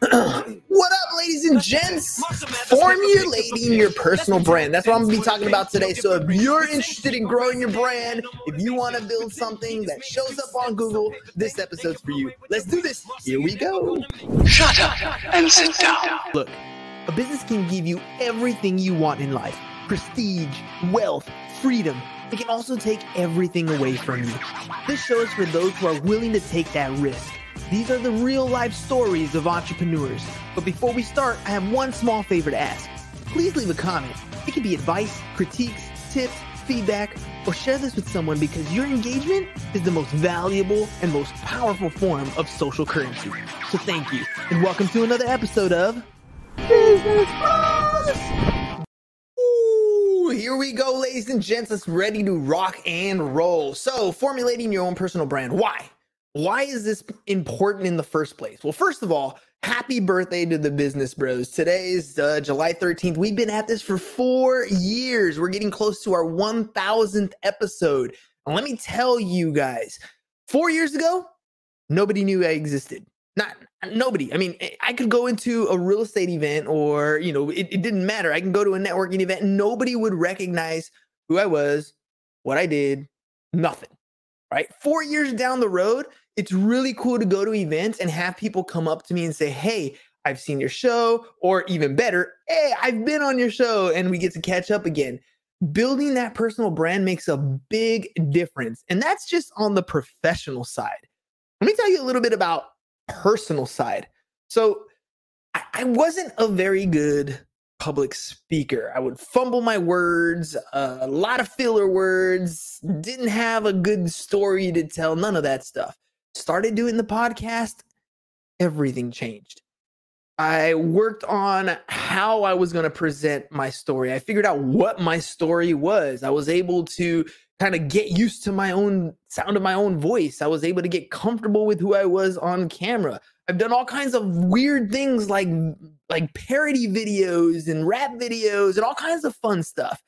what up, ladies and gents? Formulating your personal brand. That's what I'm gonna be talking about today. So, if you're interested in growing your brand, if you want to build something that shows up on Google, this episode's for you. Let's do this. Here we go. Shut up and sit down. Look, a business can give you everything you want in life prestige, wealth, freedom. It can also take everything away from you. This show is for those who are willing to take that risk. These are the real life stories of entrepreneurs. But before we start, I have one small favor to ask. Please leave a comment. It can be advice, critiques, tips, feedback, or share this with someone because your engagement is the most valuable and most powerful form of social currency. So thank you, and welcome to another episode of Business Bros. Ooh, here we go, ladies and gents. It's ready to rock and roll. So, formulating your own personal brand. Why? Why is this important in the first place? Well, first of all, happy birthday to the business bros. Today is uh, July 13th. We've been at this for four years. We're getting close to our 1000th episode. And let me tell you guys, four years ago, nobody knew I existed. Not nobody. I mean, I could go into a real estate event or, you know, it, it didn't matter. I can go to a networking event. Nobody would recognize who I was, what I did, nothing right? Four years down the road, it's really cool to go to events and have people come up to me and say, Hey, I've seen your show, or even better, Hey, I've been on your show, and we get to catch up again. Building that personal brand makes a big difference. And that's just on the professional side. Let me tell you a little bit about personal side. So I, I wasn't a very good public speaker. I would fumble my words, uh, a lot of filler words, didn't have a good story to tell, none of that stuff. Started doing the podcast, everything changed. I worked on how I was going to present my story. I figured out what my story was. I was able to kind of get used to my own sound of my own voice. I was able to get comfortable with who I was on camera. I've done all kinds of weird things like like parody videos and rap videos and all kinds of fun stuff.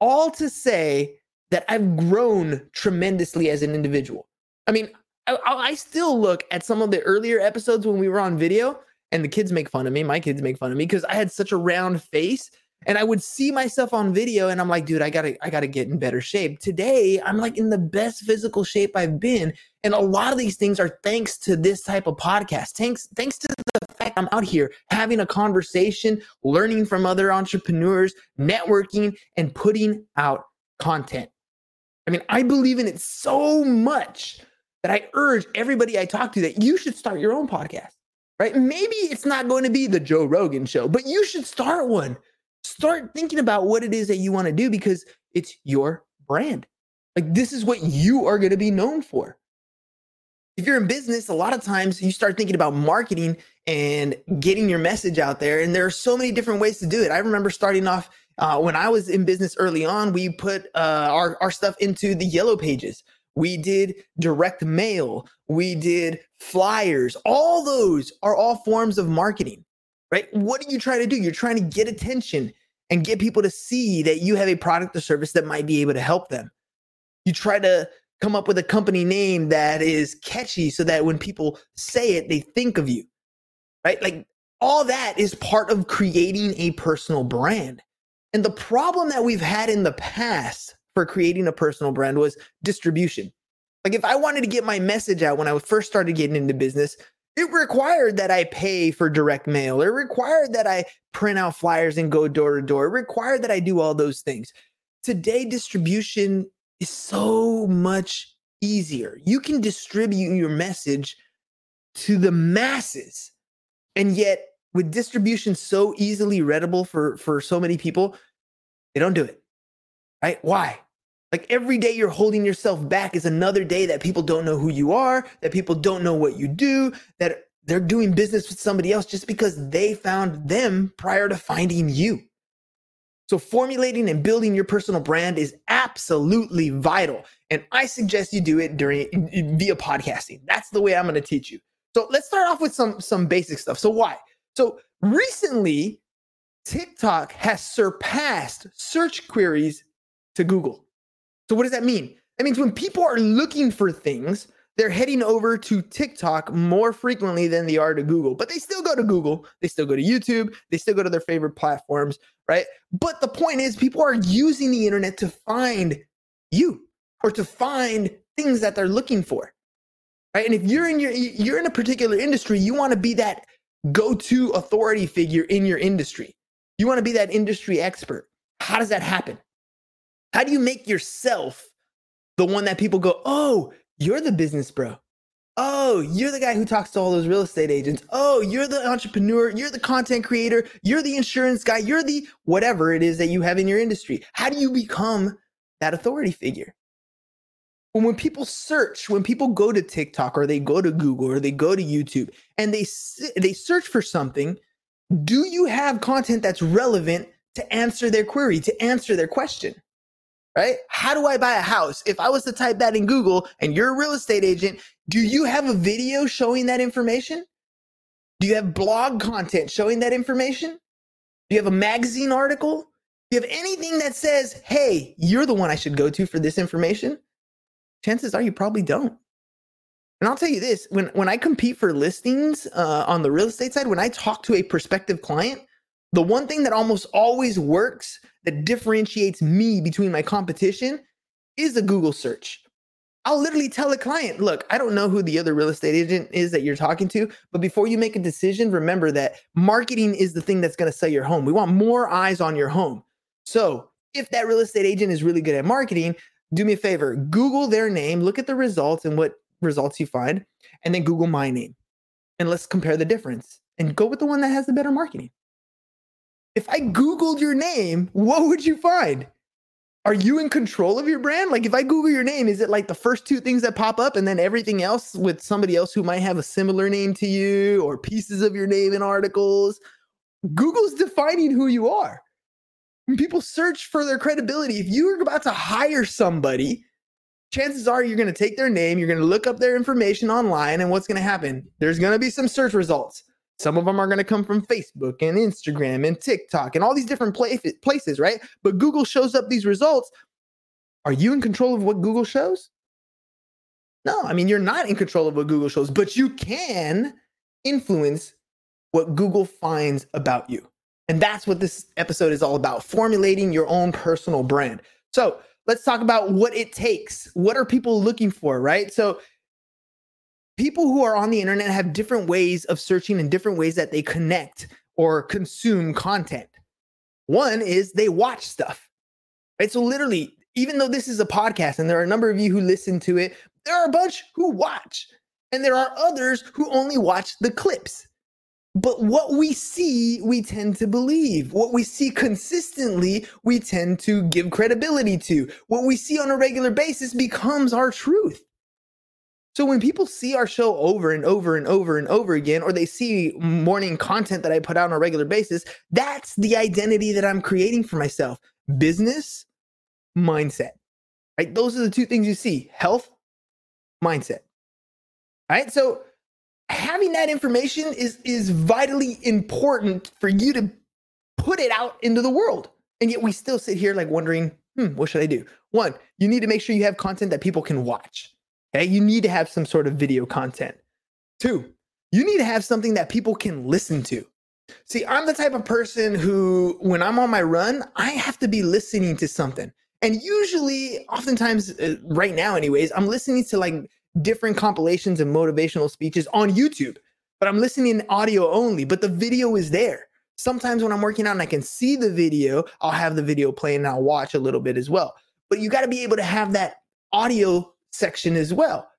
All to say that I've grown tremendously as an individual. I mean, I, I, still look at some of the earlier episodes when we were on video and the kids make fun of me. My kids make fun of me because I had such a round face and I would see myself on video and I'm like, dude, I gotta, I gotta get in better shape. Today, I'm like in the best physical shape I've been. And a lot of these things are thanks to this type of podcast. Thanks, thanks to the fact I'm out here having a conversation, learning from other entrepreneurs, networking, and putting out content. I mean, I believe in it so much that I urge everybody I talk to that you should start your own podcast, right? Maybe it's not going to be the Joe Rogan show, but you should start one start thinking about what it is that you want to do because it's your brand. Like this is what you are going to be known for. If you're in business, a lot of times you start thinking about marketing and getting your message out there. And there are so many different ways to do it. I remember starting off uh, when I was in business early on, we put uh, our, our stuff into the yellow pages. We did direct mail. We did flyers. All those are all forms of marketing right? What are you trying to do? You're trying to get attention and get people to see that you have a product or service that might be able to help them. You try to come up with a company name that is catchy so that when people say it, they think of you, right? Like all that is part of creating a personal brand. And the problem that we've had in the past for creating a personal brand was distribution. Like if I wanted to get my message out when I first started getting into business, it required that I pay for direct mail. It required that I print out flyers and go door to door. It required that I do all those things. Today, distribution is so much easier. You can distribute your message to the masses. And yet, with distribution so easily readable for, for so many people, they don't do it. Right? Why? Like every day you're holding yourself back is another day that people don't know who you are, that people don't know what you do, that they're doing business with somebody else just because they found them prior to finding you. So, formulating and building your personal brand is absolutely vital. And I suggest you do it during via podcasting. That's the way I'm going to teach you. So, let's start off with some, some basic stuff. So, why? So, recently, TikTok has surpassed search queries to Google. So what does that mean? That means when people are looking for things, they're heading over to TikTok more frequently than they are to Google, but they still go to Google. They still go to YouTube. They still go to their favorite platforms, right? But the point is, people are using the internet to find you or to find things that they're looking for, right? And if you're in your you're in a particular industry, you want to be that go-to authority figure in your industry. You want to be that industry expert. How does that happen? How do you make yourself the one that people go, "Oh, you're the business bro. Oh, you're the guy who talks to all those real estate agents. Oh, you're the entrepreneur. You're the content creator. You're the insurance guy. You're the whatever it is that you have in your industry. How do you become that authority figure? When, when people search, when people go to TikTok or they go to Google or they go to YouTube and they they search for something, do you have content that's relevant to answer their query, to answer their question? Right? How do I buy a house? If I was to type that in Google and you're a real estate agent, do you have a video showing that information? Do you have blog content showing that information? Do you have a magazine article? Do you have anything that says, hey, you're the one I should go to for this information? Chances are you probably don't. And I'll tell you this when, when I compete for listings uh, on the real estate side, when I talk to a prospective client, the one thing that almost always works that differentiates me between my competition is a Google search. I'll literally tell a client, look, I don't know who the other real estate agent is that you're talking to, but before you make a decision, remember that marketing is the thing that's going to sell your home. We want more eyes on your home. So if that real estate agent is really good at marketing, do me a favor, Google their name, look at the results and what results you find, and then Google my name. And let's compare the difference and go with the one that has the better marketing. If I Googled your name, what would you find? Are you in control of your brand? Like, if I Google your name, is it like the first two things that pop up and then everything else with somebody else who might have a similar name to you or pieces of your name in articles? Google's defining who you are. When people search for their credibility, if you're about to hire somebody, chances are you're going to take their name, you're going to look up their information online, and what's going to happen? There's going to be some search results. Some of them are going to come from Facebook and Instagram and TikTok and all these different places, right? But Google shows up these results. Are you in control of what Google shows? No, I mean, you're not in control of what Google shows, but you can influence what Google finds about you. And that's what this episode is all about formulating your own personal brand. So let's talk about what it takes. What are people looking for, right? So people who are on the internet have different ways of searching and different ways that they connect or consume content. One is they watch stuff, right? So, literally, even though this is a podcast and there are a number of you who listen to it, there are a bunch who watch, and there are others who only watch the clips. But what we see, we tend to believe. What we see consistently, we tend to give credibility to. What we see on a regular basis becomes our truth. So when people see our show over and over and over and over again, or they see morning content that I put out on a regular basis, that's the identity that I'm creating for myself. Business, mindset. Right? Those are the two things you see health, mindset. Right? So having that information is is vitally important for you to put it out into the world. And yet we still sit here like wondering, hmm, what should I do? One, you need to make sure you have content that people can watch. Okay, you need to have some sort of video content. Two, you need to have something that people can listen to. See, I'm the type of person who, when I'm on my run, I have to be listening to something. And usually, oftentimes, uh, right now, anyways, I'm listening to like different compilations and motivational speeches on YouTube, but I'm listening audio only, but the video is there. Sometimes when I'm working out and I can see the video, I'll have the video playing and I'll watch a little bit as well. But you got to be able to have that audio section as well.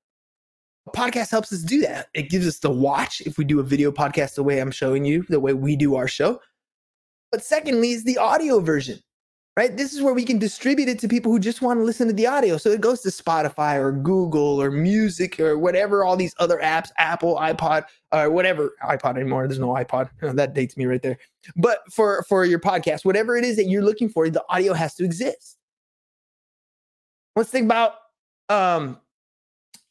A podcast helps us do that. It gives us the watch if we do a video podcast the way I'm showing you, the way we do our show. But secondly, is the audio version, right? This is where we can distribute it to people who just want to listen to the audio. So it goes to Spotify or Google or music or whatever, all these other apps, Apple, iPod, or whatever. iPod anymore. There's no iPod. that dates me right there. But for, for your podcast, whatever it is that you're looking for, the audio has to exist. Let's think about um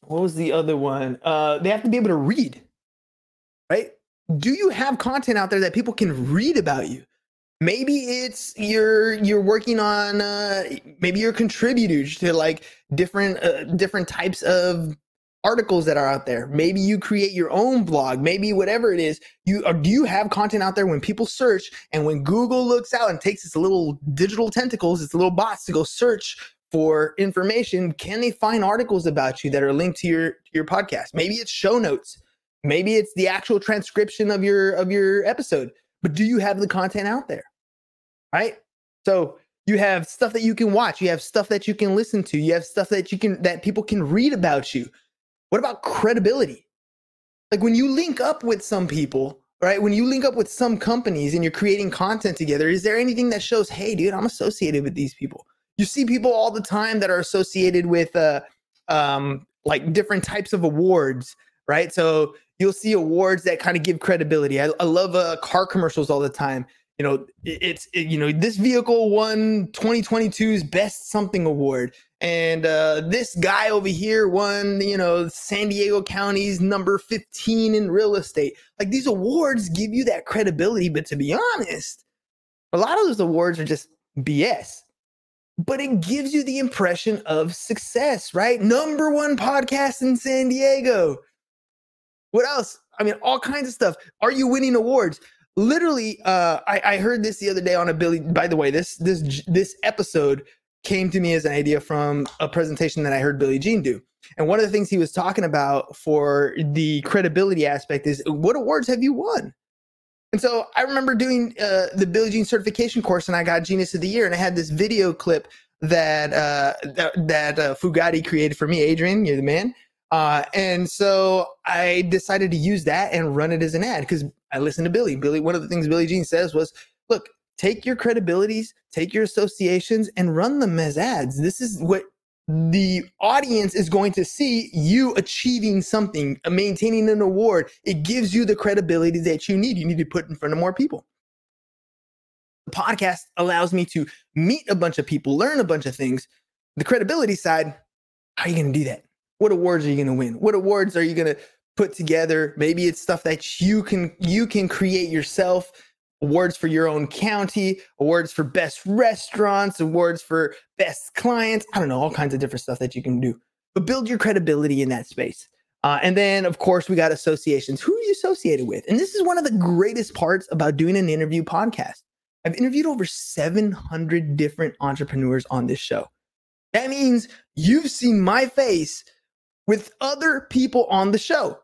what was the other one? Uh they have to be able to read. Right? Do you have content out there that people can read about you? Maybe it's you're you're working on uh maybe you're contributors to like different uh, different types of articles that are out there. Maybe you create your own blog, maybe whatever it is. You do you have content out there when people search and when Google looks out and takes its little digital tentacles, its little bots to go search for information, can they find articles about you that are linked to your your podcast? Maybe it's show notes. Maybe it's the actual transcription of your of your episode. But do you have the content out there? Right? So you have stuff that you can watch, you have stuff that you can listen to, you have stuff that you can that people can read about you. What about credibility? Like when you link up with some people, right? When you link up with some companies and you're creating content together, is there anything that shows, hey, dude, I'm associated with these people? You see people all the time that are associated with uh, um, like different types of awards, right? So you'll see awards that kind of give credibility. I, I love uh, car commercials all the time. You know, it, it's it, you know this vehicle won 2022's best something award, and uh, this guy over here won, you know, San Diego County's number 15 in real estate. Like these awards give you that credibility, but to be honest, a lot of those awards are just BS. But it gives you the impression of success, right? Number one podcast in San Diego. What else? I mean, all kinds of stuff. Are you winning awards? Literally, uh, I, I heard this the other day on a Billy. By the way, this this this episode came to me as an idea from a presentation that I heard Billy Gene do. And one of the things he was talking about for the credibility aspect is what awards have you won? And so I remember doing uh, the Billy Gene certification course, and I got Genius of the Year, and I had this video clip that uh, that, that uh, Fugatti created for me. Adrian, you're the man. Uh, and so I decided to use that and run it as an ad because I listened to Billy. Billy, one of the things Billy Gene says was, "Look, take your credibilities, take your associations, and run them as ads. This is what the audience is going to see you achieving something, uh, maintaining an award. It gives you the credibility that you need. You need to put in front of more people. The podcast allows me to meet a bunch of people, learn a bunch of things. The credibility side, how are you going to do that? What awards are you going to win? What awards are you going to put together? Maybe it's stuff that you can you can create yourself awards for your own county, awards for best restaurants, awards for best clients. I don't know, all kinds of different stuff that you can do. But build your credibility in that space. Uh, and then, of course, we got associations. Who are you associated with? And this is one of the greatest parts about doing an interview podcast. I've interviewed over 700 different entrepreneurs on this show. That means you've seen my face with other people on the show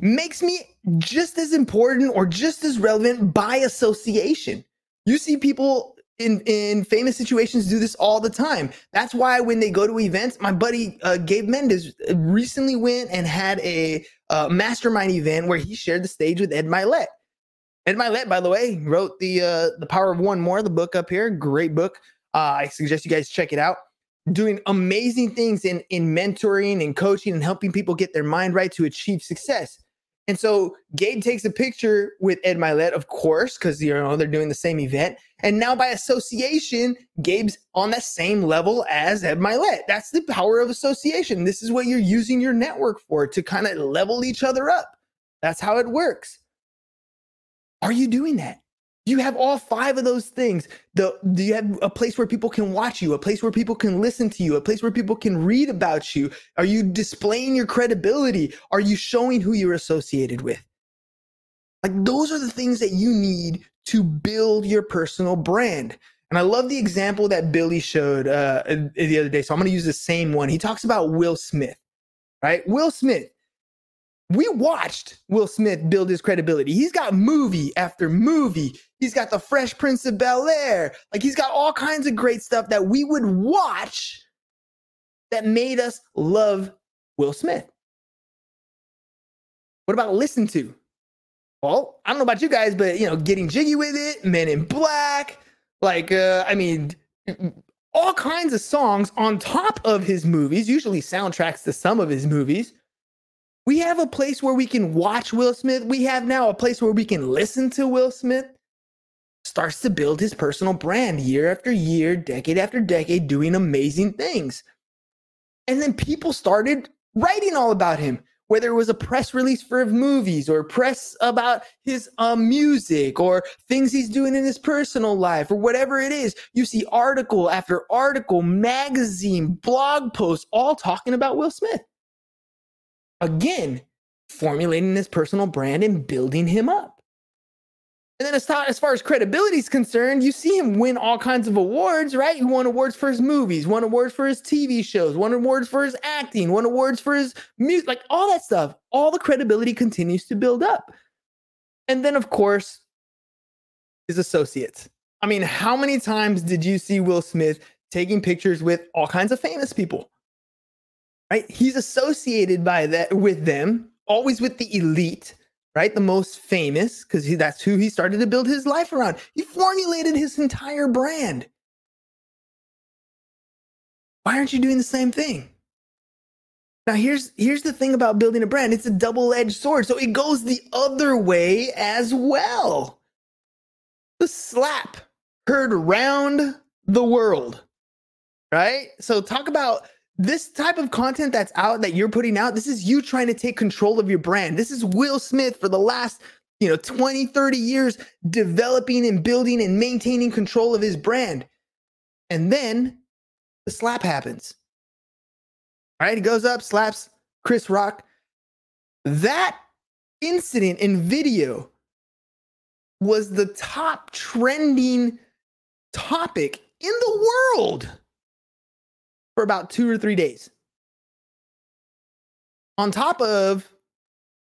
makes me just as important or just as relevant by association. You see people in in famous situations do this all the time. That's why when they go to events, my buddy uh, Gabe Mendez recently went and had a uh, mastermind event where he shared the stage with Ed Mylett. Ed Mylett, by the way, wrote the uh, the Power of One More, the book up here. Great book. Uh, I suggest you guys check it out. Doing amazing things in in mentoring and coaching and helping people get their mind right to achieve success. And so Gabe takes a picture with Ed Mylett, of course, because you know they're doing the same event. And now by association, Gabe's on the same level as Ed Mylett. That's the power of association. This is what you're using your network for to kind of level each other up. That's how it works. Are you doing that? You have all five of those things. The do you have a place where people can watch you a place where people can listen to you a place where people can read about you? Are you displaying your credibility? Are you showing who you're associated with? Like those are the things that you need to build your personal brand. And i love the example that billy showed uh, the other day so i'm going to use the same one. He talks about will smith right? Will smith we watched Will Smith build his credibility. He's got movie after movie. He's got the Fresh Prince of Bel Air. Like he's got all kinds of great stuff that we would watch that made us love Will Smith. What about listen to? Well, I don't know about you guys, but you know, getting jiggy with it, Men in Black, like uh, I mean, all kinds of songs on top of his movies, usually soundtracks to some of his movies we have a place where we can watch Will Smith. We have now a place where we can listen to Will Smith. Starts to build his personal brand year after year, decade after decade, doing amazing things. And then people started writing all about him, whether it was a press release for movies or press about his uh, music or things he's doing in his personal life or whatever it is. You see article after article, magazine, blog posts, all talking about Will Smith. Again, formulating this personal brand and building him up. And then as, as far as credibility is concerned, you see him win all kinds of awards, right? He won awards for his movies, won awards for his TV shows, won awards for his acting, won awards for his music, like all that stuff. All the credibility continues to build up. And then, of course, his associates. I mean, how many times did you see Will Smith taking pictures with all kinds of famous people? Right? He's associated by that with them, always with the elite right? The most famous, because that's who he started to build his life around. He formulated his entire brand. Why aren't you doing the same thing? Now here's here's the thing about building a brand. It's a double-edged sword. So it goes the other way as well. The slap heard round the world. Right? So talk about this type of content that's out that you're putting out, this is you trying to take control of your brand. This is Will Smith for the last, you know, 20, 30 years developing and building and maintaining control of his brand. And then the slap happens. All right, he goes up, slaps Chris Rock. That incident in video was the top trending topic in the world for about two or three days. On top of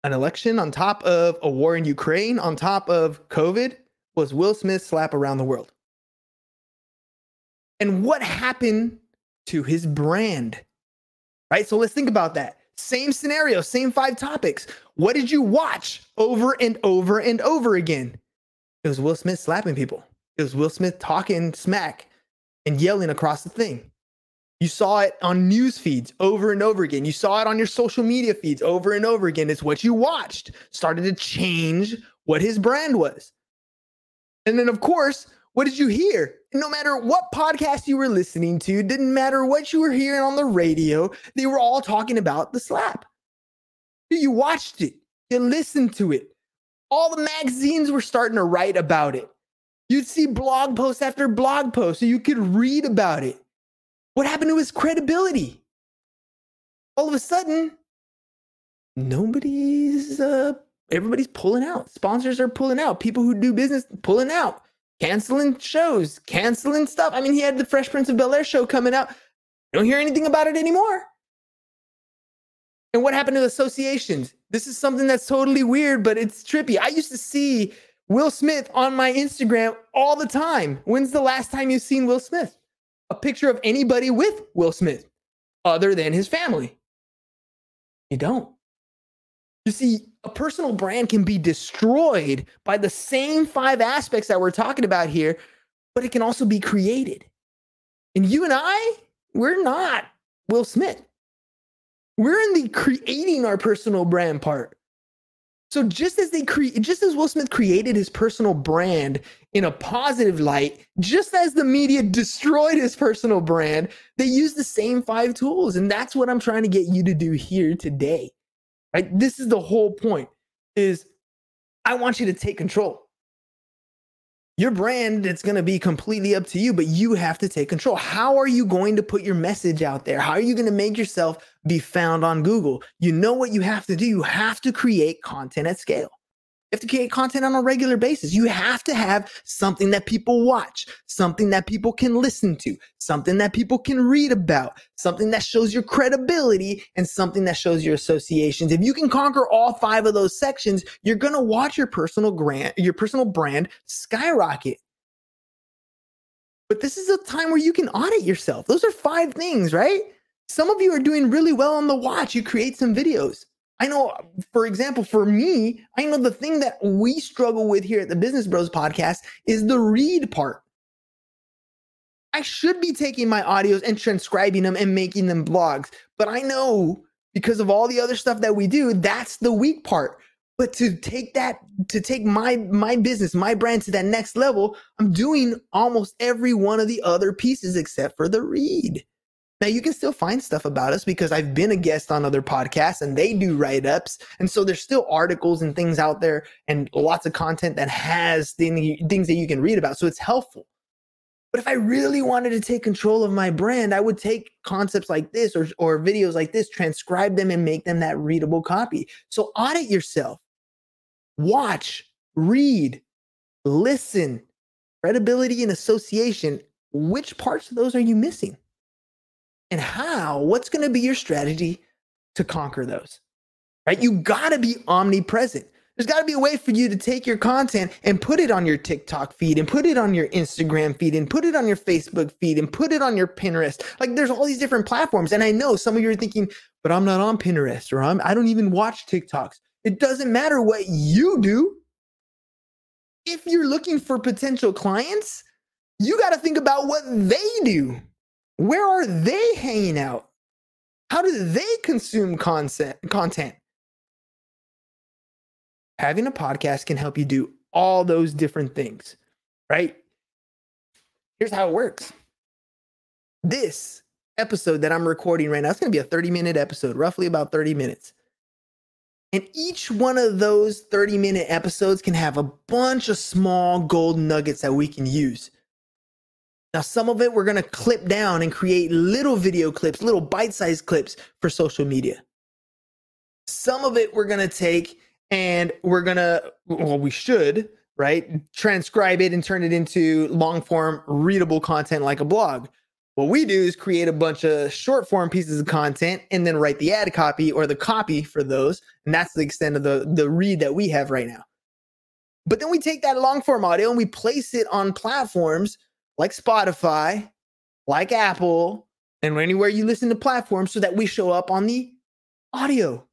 an election, on top of a war in Ukraine, on top of COVID, was Will Smith's slap around the world. And what happened to his brand? Right? So let's think about that. Same scenario, same five topics. What did you watch over and over and over again? It was Will Smith slapping people. It was Will Smith talking smack and yelling across the thing. You saw it on news feeds over and over again. You saw it on your social media feeds over and over again. It's what you watched started to change what his brand was. And then, of course, what did you hear? No matter what podcast you were listening to, didn't matter what you were hearing on the radio, they were all talking about the slap. You watched it, you listened to it. All the magazines were starting to write about it. You'd see blog post after blog post so you could read about it. What happened to his credibility? All of a sudden, nobody's uh everybody's pulling out. Sponsors are pulling out. People who do business pulling out, canceling shows, canceling stuff. I mean, he had the Fresh Prince of Bel Air show coming out. Don't hear anything about it anymore. And what happened to associations? This is something that's totally weird, but it's trippy. I used to see Will Smith on my Instagram all the time. When's the last time you've seen Will Smith? A picture of anybody with Will Smith other than his family. You don't. You see, a personal brand can be destroyed by the same five aspects that we're talking about here, but it can also be created. And you and I, we're not Will Smith. We're in the creating our personal brand part. So just as they create, just as Will Smith created his personal brand in a positive light, just as the media destroyed his personal brand, they use the same five tools, and that's what I'm trying to get you to do here today. Right? This is the whole point. Is I want you to take control your brand it's going to be completely up to you but you have to take control. How are you going to put your message out there? How are you going to make yourself be found on google? You know what you have to do. You have to create content at scale you have to create content on a regular basis. You have to have something that people watch, something that people can listen to, something that people can read about, something that shows your credibility, and something that shows your associations. If you can conquer all five of those sections, you're going to watch your personal grant, your personal brand skyrocket. But this is a time where you can audit yourself. Those are five things, right? Some of you are doing really well on the watch. You create some videos. I know, for example, for me, I know the thing that we struggle with here at the Business Bros podcast is the read part. I should be taking my audios and transcribing them and making them blogs, but I know because of all the other stuff that we do, that's the weak part. But to take that, to take my my business, my brand to that next level, I'm doing almost every one of the other pieces except for the read. Now you can still find stuff about us because I've been a guest on other podcasts and they do write ups. And so there's still articles and things out there and lots of content that has things that you can read about. So it's helpful. But if I really wanted to take control of my brand, I would take concepts like this or, or videos like this, transcribe them, and make them that readable copy. So audit yourself, watch, read, listen, credibility and association. Which parts of those are you missing? And how? What's going to be your strategy to conquer those? Right? You got to be omnipresent. There's got to be a way for you to take your content and put it on your TikTok feed and put it on your Instagram feed and put it on your Facebook feed and put it on your Pinterest. Like there's all these different platforms. And I know some of you are thinking, but I'm not on Pinterest or I'm, I don't even watch TikToks. It doesn't matter what you do. If you're looking for potential clients, you got to think about what they do. Where are they hanging out? How do they consume content? Content having a podcast can help you do all those different things, right? Here's how it works. This episode that I'm recording right now, it's going to be a 30 minute episode, roughly about 30 minutes. And each one of those 30 minute episodes can have a bunch of small gold nuggets that we can use. Now, some of it we're going to clip down and create little video clips, little bite sized clips for social media. Some of it we're going to take and we're gonna well we should right transcribe it and turn it into long form readable content like a blog what we do is create a bunch of short form pieces of content and then write the ad copy or the copy for those and that's the extent of the the read that we have right now but then we take that long form audio and we place it on platforms like spotify like apple and anywhere you listen to platforms so that we show up on the audio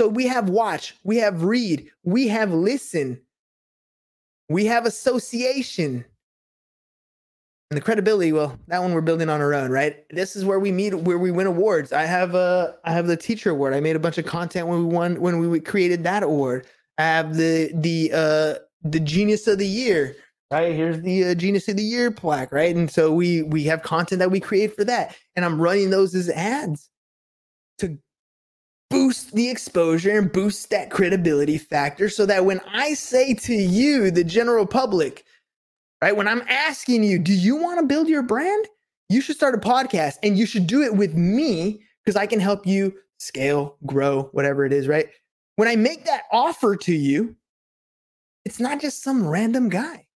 so we have watch, we have read, we have listen, we have association. And the credibility, well, that one we're building on our own, right? This is where we meet, where we win awards. I have a, I have the teacher award. I made a bunch of content when we won, when we created that award. I have the, the, uh, the genius of the year, right? Here's the uh, genius of the year plaque, right? And so we, we have content that we create for that, and I'm running those as ads to boost the exposure and boost that credibility factor so that when I say to you, the general public, right, when I'm asking you, do you want to build your brand? You should start a podcast and you should do it with me because I can help you scale, grow, whatever it is, right? When I make that offer to you, it's not just some random guy.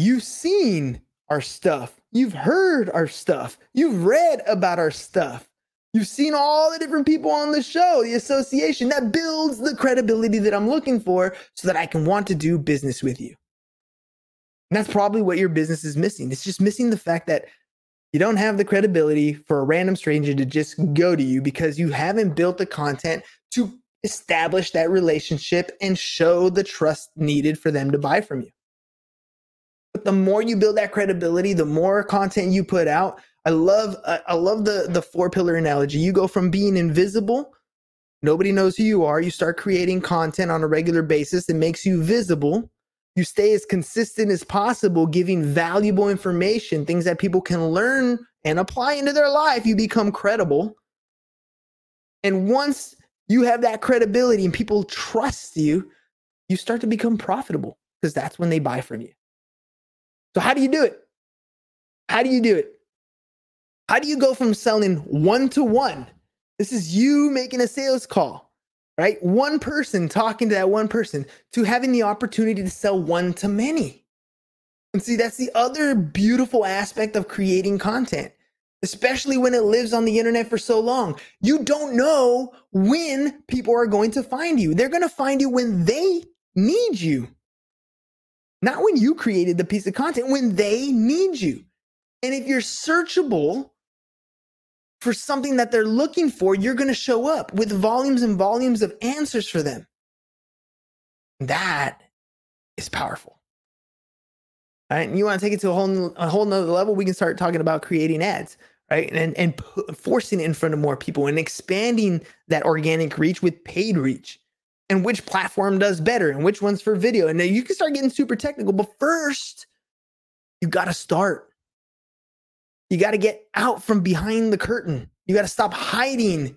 You've seen our stuff. You've heard our stuff. You've read about our stuff. You've seen all the different people on the show, the association that builds the credibility that I'm looking for so that I can want to do business with you. And that's probably what your business is missing. It's just missing the fact that you don't have the credibility for a random stranger to just go to you because you haven't built the content to establish that relationship and show the trust needed for them to buy from you. But the more you build that credibility, the more content you put out, I love I love the the four pillar analogy. You go from being invisible, nobody knows who you are. You start creating content on a regular basis that makes you visible. You stay as consistent as possible, giving valuable information, things that people can learn and apply into their life. You become credible. And once you have that credibility and people trust you, you start to become profitable because that's when they buy from you. So, how do you do it? How do you do it? How do you go from selling one to one? This is you making a sales call, right? One person talking to that one person to having the opportunity to sell one to many. And see, that's the other beautiful aspect of creating content, especially when it lives on the internet for so long. You don't know when people are going to find you. They're going to find you when they need you. Not when you created the piece of content, when they need you. And if you're searchable, for something that they're looking for, you're going to show up with volumes and volumes of answers for them. That is powerful. right? And you want to take it to a whole a whole nother level, we can start talking about creating ads, right? And and forcing it in front of more people and expanding that organic reach with paid reach. And which platform does better and which one's for video. And then you can start getting super technical, but first you got to start you got to get out from behind the curtain. You got to stop hiding.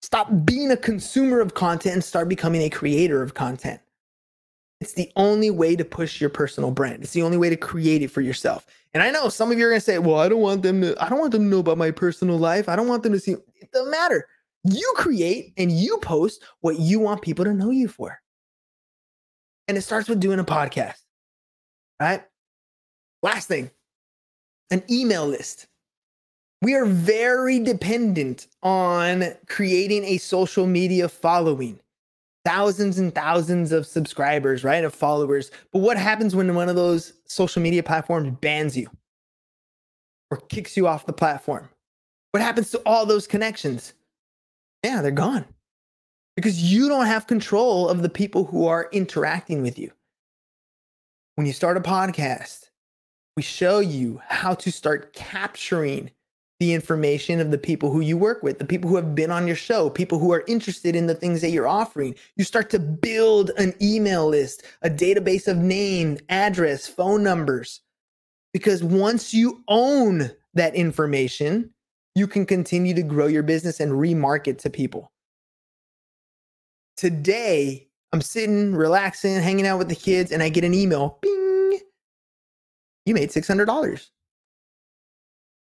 Stop being a consumer of content and start becoming a creator of content. It's the only way to push your personal brand. It's the only way to create it for yourself. And I know some of you are going to say, "Well, I don't want them to I don't want them to know about my personal life. I don't want them to see." It doesn't matter. You create and you post what you want people to know you for. And it starts with doing a podcast. Right? Last thing. An email list. We are very dependent on creating a social media following thousands and thousands of subscribers, right? Of followers. But what happens when one of those social media platforms bans you or kicks you off the platform? What happens to all those connections? Yeah, they're gone because you don't have control of the people who are interacting with you. When you start a podcast, we show you how to start capturing the information of the people who you work with, the people who have been on your show, people who are interested in the things that you're offering. You start to build an email list, a database of name, address, phone numbers. Because once you own that information, you can continue to grow your business and remarket to people. Today, I'm sitting, relaxing, hanging out with the kids, and I get an email. Bing! You made $600.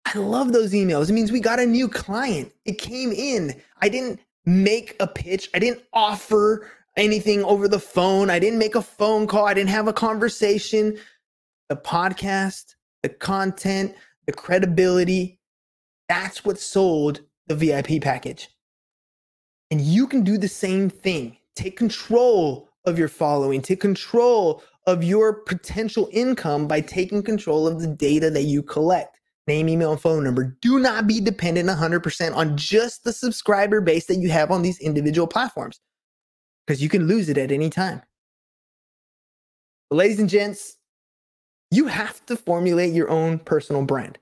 I love those emails. It means we got a new client. It came in. I didn't make a pitch. I didn't offer anything over the phone. I didn't make a phone call. I didn't have a conversation. The podcast, the content, the credibility, that's what sold the VIP package. And you can do the same thing. Take control of your following, take control of your potential income by taking control of the data that you collect name, email, and phone number. Do not be dependent 100% on just the subscriber base that you have on these individual platforms because you can lose it at any time. But ladies and gents, you have to formulate your own personal brand.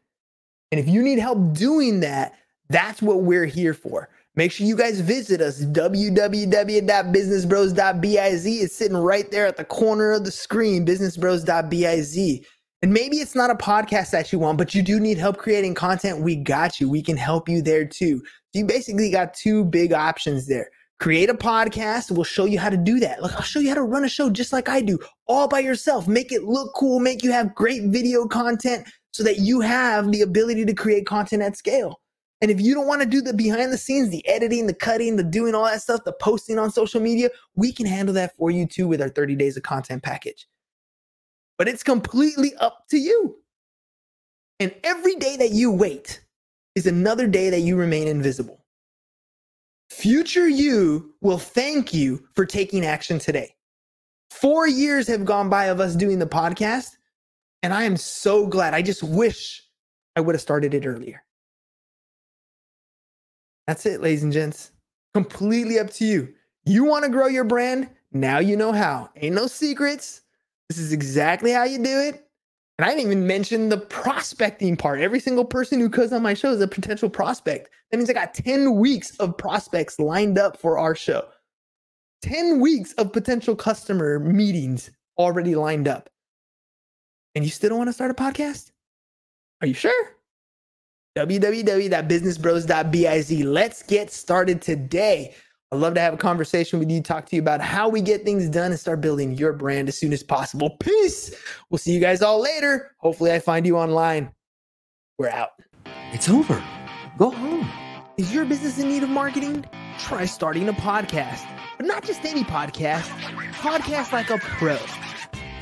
And if you need help doing that, that's what we're here for. Make sure you guys visit us www.businessbros.biz. It's sitting right there at the corner of the screen, businessbros.biz. And maybe it's not a podcast that you want, but you do need help creating content. We got you. We can help you there too. You basically got two big options there. Create a podcast. We'll show you how to do that. Look, I'll show you how to run a show just like I do, all by yourself. Make it look cool, make you have great video content so that you have the ability to create content at scale. And if you don't want to do the behind the scenes, the editing, the cutting, the doing all that stuff, the posting on social media, we can handle that for you too with our 30 days of content package but it's completely up to you. And every day that you wait is another day that you remain invisible. Future you will thank you for taking action today. Four years have gone by of us doing the podcast, and I am so glad. I just wish I would have started it earlier. That's it, ladies and gents. Completely up to you. You want to grow your brand? Now you know how. Ain't no secrets. This is exactly how you do it. And I didn't even mention the prospecting part. Every single person who comes on my show is a potential prospect. That means I got 10 weeks of prospects lined up for our show. 10 weeks of potential customer meetings already lined up. And you still don't want to start a podcast? Are you sure? www.businessbros.biz. Let's get started today. I'd love to have a conversation with you, talk to you about how we get things done and start building your brand as soon as possible. Peace. We'll see you guys all later. Hopefully, I find you online. We're out. It's over. Go home. Is your business in need of marketing? Try starting a podcast, but not just any podcast, podcast like a pro.